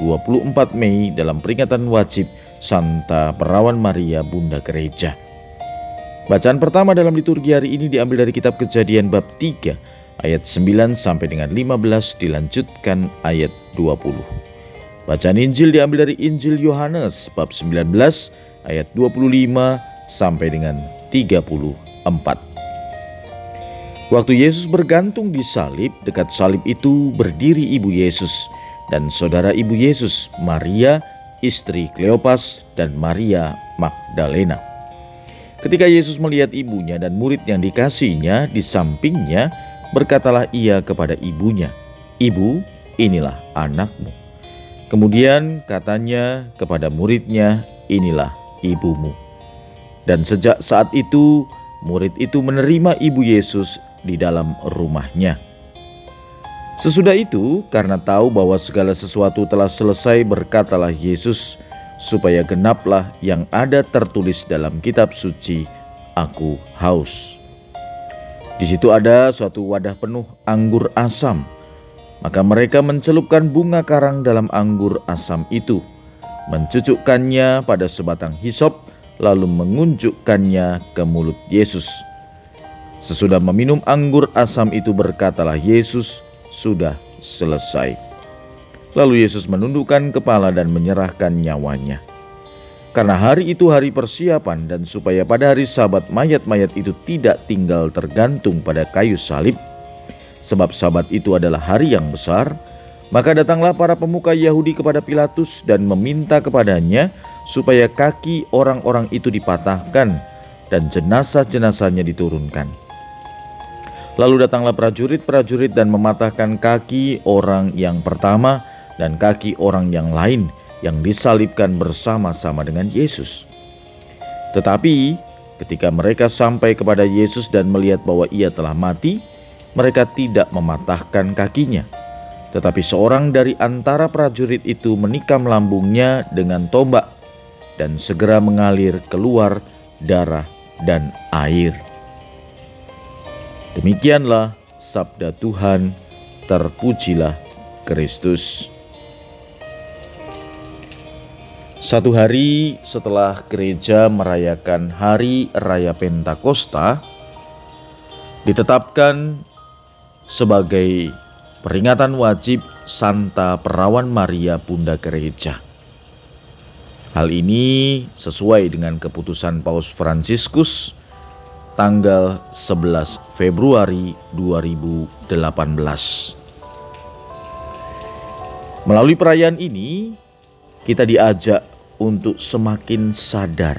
24 Mei dalam peringatan wajib Santa Perawan Maria Bunda Gereja. Bacaan pertama dalam liturgi hari ini diambil dari kitab Kejadian bab 3 ayat 9 sampai dengan 15 dilanjutkan ayat 20. Bacaan Injil diambil dari Injil Yohanes bab 19 ayat 25 sampai dengan 34. Waktu Yesus bergantung di salib, dekat salib itu berdiri ibu Yesus dan saudara ibu Yesus, Maria, istri Kleopas, dan Maria Magdalena. Ketika Yesus melihat ibunya dan murid yang dikasihnya di sampingnya, berkatalah ia kepada ibunya, "Ibu, inilah anakmu." Kemudian katanya kepada muridnya, "Inilah ibumu." Dan sejak saat itu, murid itu menerima ibu Yesus di dalam rumahnya. Sesudah itu, karena tahu bahwa segala sesuatu telah selesai, berkatalah Yesus, supaya genaplah yang ada tertulis dalam kitab suci, "Aku haus." Di situ ada suatu wadah penuh anggur asam. Maka mereka mencelupkan bunga karang dalam anggur asam itu, mencucukkannya pada sebatang hisop, lalu mengunjukkannya ke mulut Yesus. Sesudah meminum anggur asam itu berkatalah Yesus, "Sudah selesai." Lalu Yesus menundukkan kepala dan menyerahkan nyawanya. Karena hari itu hari persiapan dan supaya pada hari sabat mayat-mayat itu tidak tinggal tergantung pada kayu salib, sebab sabat itu adalah hari yang besar, maka datanglah para pemuka Yahudi kepada Pilatus dan meminta kepadanya supaya kaki orang-orang itu dipatahkan dan jenazah-jenazahnya diturunkan. Lalu datanglah prajurit-prajurit dan mematahkan kaki orang yang pertama dan kaki orang yang lain yang disalibkan bersama-sama dengan Yesus. Tetapi ketika mereka sampai kepada Yesus dan melihat bahwa ia telah mati, mereka tidak mematahkan kakinya. Tetapi seorang dari antara prajurit itu menikam lambungnya dengan tombak dan segera mengalir keluar darah dan air. Demikianlah sabda Tuhan, terpujilah Kristus. Satu hari setelah gereja merayakan Hari Raya Pentakosta, ditetapkan sebagai peringatan wajib Santa Perawan Maria Bunda Gereja. Hal ini sesuai dengan keputusan Paus Fransiskus tanggal 11 Februari 2018. Melalui perayaan ini, kita diajak untuk semakin sadar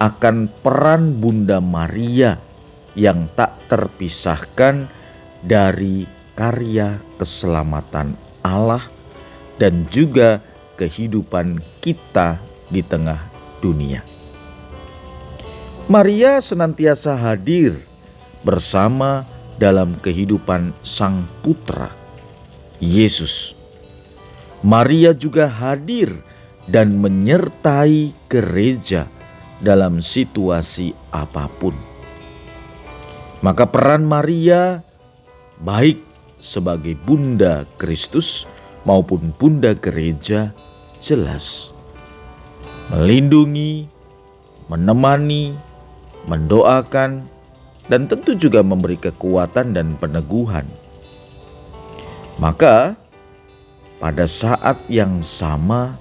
akan peran Bunda Maria yang tak terpisahkan dari karya keselamatan Allah dan juga kehidupan kita di tengah dunia. Maria senantiasa hadir bersama dalam kehidupan Sang Putra Yesus Maria juga hadir dan menyertai gereja dalam situasi apa pun. Maka peran Maria baik sebagai bunda Kristus maupun bunda gereja jelas. Melindungi, menemani, mendoakan, dan tentu juga memberi kekuatan dan peneguhan. Maka pada saat yang sama,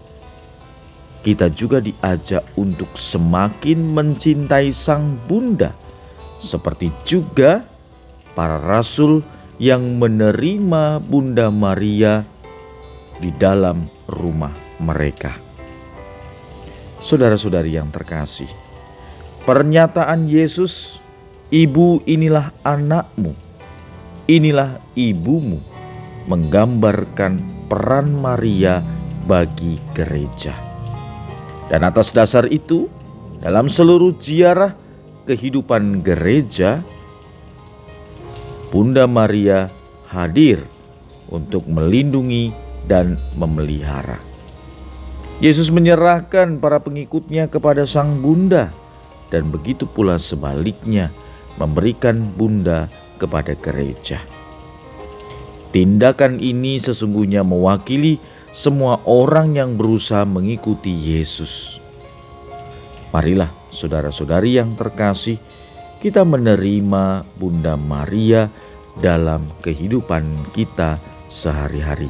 kita juga diajak untuk semakin mencintai Sang Bunda, seperti juga para rasul yang menerima Bunda Maria di dalam rumah mereka. Saudara-saudari yang terkasih, pernyataan Yesus, "Ibu, inilah anakmu, inilah ibumu." menggambarkan peran Maria bagi gereja. Dan atas dasar itu, dalam seluruh ziarah kehidupan gereja, Bunda Maria hadir untuk melindungi dan memelihara. Yesus menyerahkan para pengikutnya kepada Sang Bunda, dan begitu pula sebaliknya memberikan Bunda kepada gereja. Tindakan ini sesungguhnya mewakili semua orang yang berusaha mengikuti Yesus. Marilah, saudara-saudari yang terkasih, kita menerima Bunda Maria dalam kehidupan kita sehari-hari.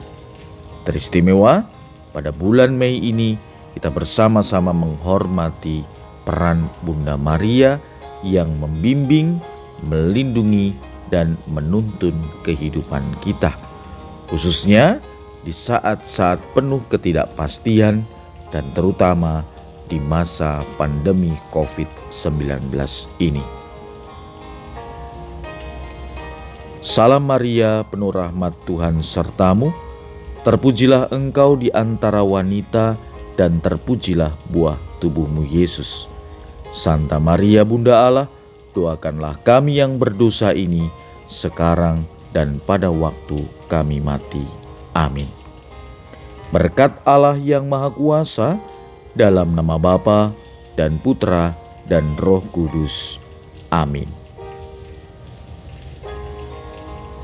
Teristimewa pada bulan Mei ini kita bersama-sama menghormati peran Bunda Maria yang membimbing, melindungi, dan menuntun kehidupan kita, khususnya di saat-saat penuh ketidakpastian dan terutama di masa pandemi COVID-19 ini. Salam Maria, penuh rahmat Tuhan sertamu Terpujilah engkau di antara wanita dan terpujilah buah tubuhmu Yesus. Santa Maria Bunda Allah, doakanlah kami yang berdosa ini sekarang dan pada waktu kami mati. Amin. Berkat Allah yang Maha Kuasa, dalam nama Bapa dan Putra dan Roh Kudus. Amin.